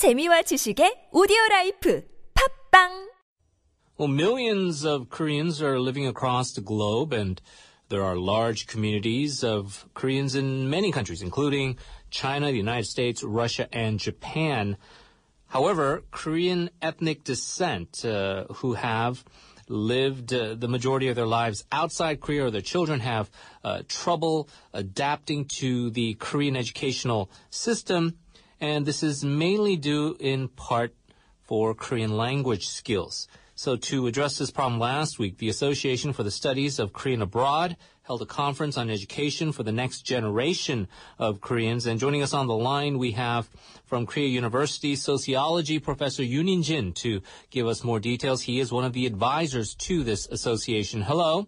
재미와 지식의 오디오 라이프 팝빵 Well, millions of Koreans are living across the globe, and there are large communities of Koreans in many countries, including China, the United States, Russia, and Japan. However, Korean ethnic descent uh, who have lived uh, the majority of their lives outside Korea or their children have uh, trouble adapting to the Korean educational system, and this is mainly due in part for Korean language skills. So to address this problem last week, the Association for the Studies of Korean Abroad held a conference on education for the next generation of Koreans. And joining us on the line, we have from Korea University sociology professor Yoon Jin to give us more details. He is one of the advisors to this association. Hello.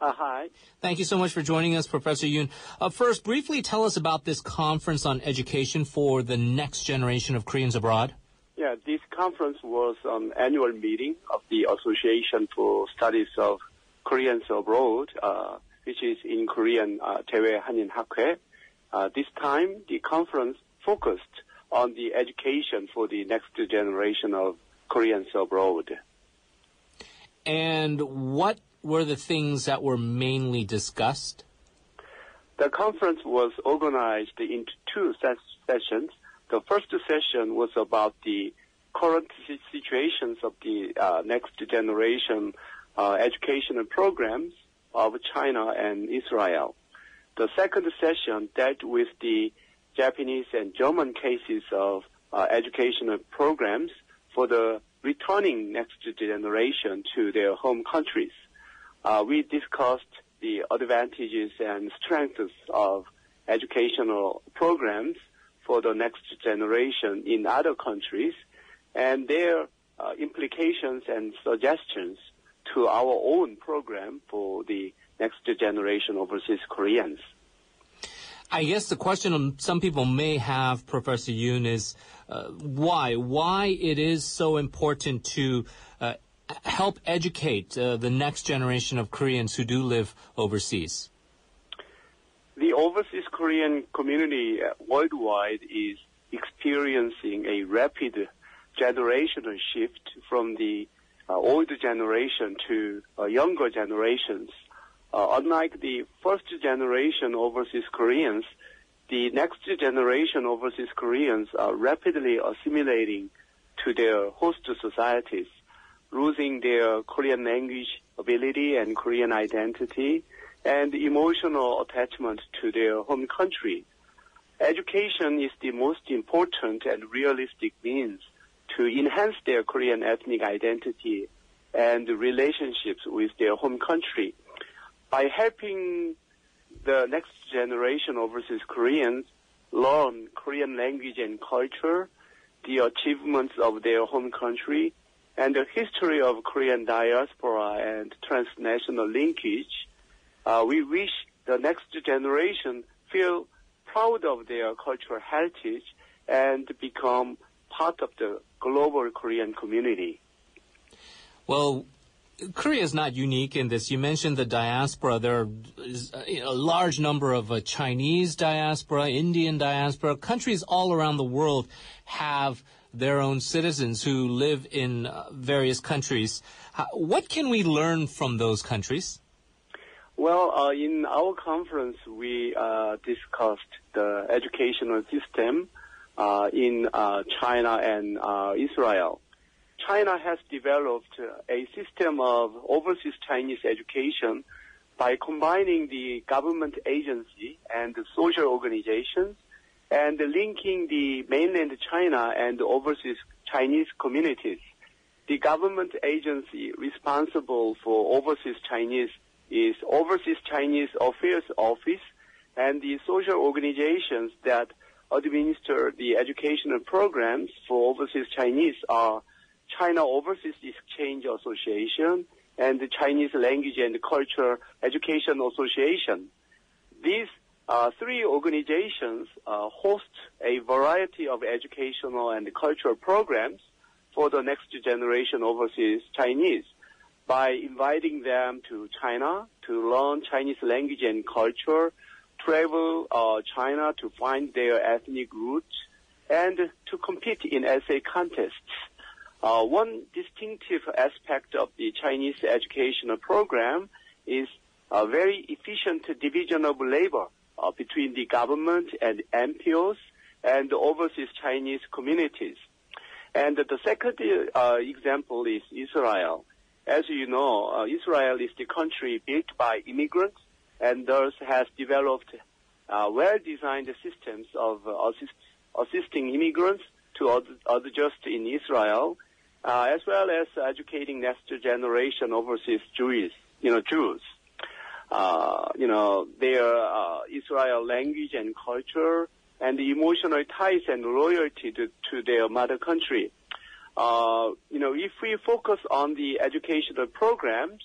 Uh, hi. Thank you so much for joining us, Professor Yoon. Uh, first, briefly tell us about this conference on education for the next generation of Koreans abroad. Yeah, this conference was an annual meeting of the Association for Studies of Koreans Abroad, uh, which is in Korean uh, 대외 한인 학회. Uh, this time, the conference focused on the education for the next generation of Koreans abroad. And what were the things that were mainly discussed? The conference was organized into two ses- sessions. The first session was about the current si- situations of the uh, next generation uh, educational programs of China and Israel. The second session dealt with the Japanese and German cases of uh, educational programs for the returning next generation to their home countries. Uh, we discussed the advantages and strengths of educational programs for the next generation in other countries and their uh, implications and suggestions to our own program for the next generation overseas Koreans. I guess the question some people may have, Professor Yoon, is uh, why? Why it is so important to help educate uh, the next generation of Koreans who do live overseas? The overseas Korean community uh, worldwide is experiencing a rapid generational shift from the uh, older generation to uh, younger generations. Uh, unlike the first generation overseas Koreans, the next generation overseas Koreans are rapidly assimilating to their host societies, losing their Korean language ability and Korean identity and emotional attachment to their home country. Education is the most important and realistic means to enhance their Korean ethnic identity and relationships with their home country. By helping the next generation overseas Koreans learn Korean language and culture, the achievements of their home country, and the history of Korean diaspora and transnational linkage, uh, we wish the next generation feel proud of their cultural heritage and become part of the global Korean community. Well, Korea is not unique in this. You mentioned the diaspora. There is a large number of uh, Chinese diaspora, Indian diaspora. Countries all around the world have their own citizens who live in uh, various countries. What can we learn from those countries? Well, uh, in our conference, we uh, discussed the educational system uh, in uh, China and uh, Israel. China has developed a system of overseas Chinese education by combining the government agency and the social organizations and linking the mainland China and overseas Chinese communities. The government agency responsible for overseas Chinese is Overseas Chinese Affairs Office and the social organizations that administer the educational programs for overseas Chinese are China Overseas Exchange Association and the Chinese Language and Culture Education Association. These uh, three organizations uh, host a variety of educational and cultural programs for the next generation overseas Chinese by inviting them to China to learn Chinese language and culture, travel uh, China to find their ethnic roots, and to compete in essay contests. Uh, one distinctive aspect of the Chinese educational program is a very efficient division of labor uh, between the government and NPOs and the overseas Chinese communities. And the second uh, example is Israel. As you know, uh, Israel is the country built by immigrants and thus has developed uh, well-designed systems of uh, assist, assisting immigrants to adjust in Israel, uh, as well as educating next generation overseas Jews, you know, Jews. Uh, you know, their uh, Israel language and culture and the emotional ties and loyalty to, to their mother country. Uh, you know, if we focus on the educational programs,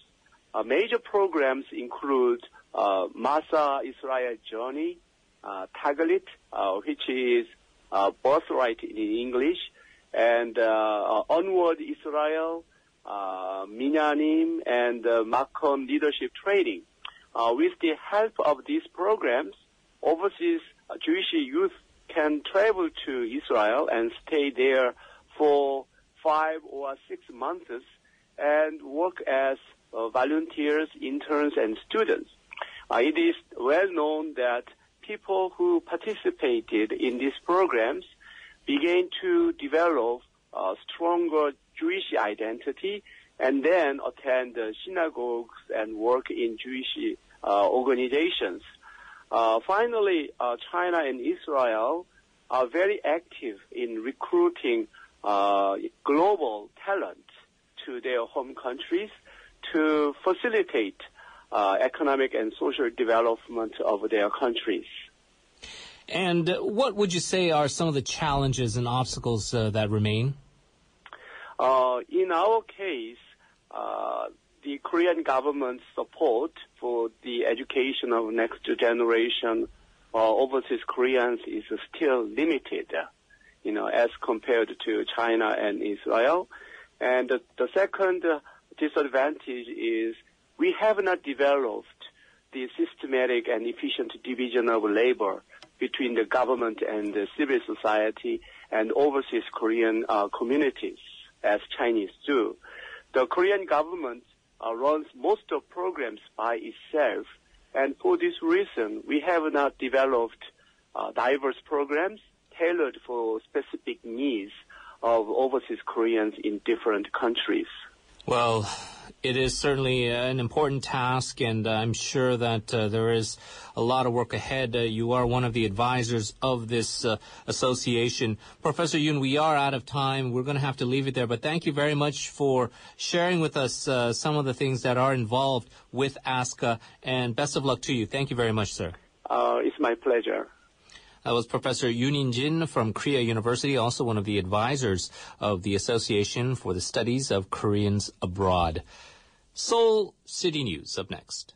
uh, major programs include uh, Masa Israel Journey, uh, Taglit, uh, which is uh, birthright in English, and uh, Onward Israel, uh, Minyanim, and Machon Leadership Training. Uh, with the help of these programs, overseas uh, Jewish youth can travel to Israel and stay there for five or six months and work as uh, volunteers, interns, and students. Uh, it is well known that people who participated in these programs began to develop a stronger Jewish identity and then attend synagogues and work in Jewish uh, organizations. Uh, finally, uh, China and Israel are very active in recruiting global talent to their home countries to facilitate uh, economic and social development of their countries. And what would you say are some of the challenges and obstacles uh, that remain? Uh, in our case, uh, the Korean government's support for the education of next generation uh, overseas Koreans is still limited, you know, as compared to China and Israel. And the, second disadvantage is we have not developed the systematic and efficient division of labor between the government and the civil society and overseas Korean communities as Chinese do. The Korean government uh, runs most of programs by itself, and for this reason, we have not developed uh, diverse programs tailored for specific needs of overseas Koreans in different countries. Well, it is certainly an important task, and I'm sure that uh, there is a lot of work ahead. Uh, you are one of the advisors of this uh, association. Professor Yoon, we are out of time. We're going to have to leave it there, but thank you very much for sharing with us uh, some of the things that are involved with ASCA, and best of luck to you. Thank you very much, sir. Uh, it's my pleasure. That was Professor Yoon Jin from Korea University, also one of the advisors of the Association for the Studies of Koreans Abroad. Seoul City News up next.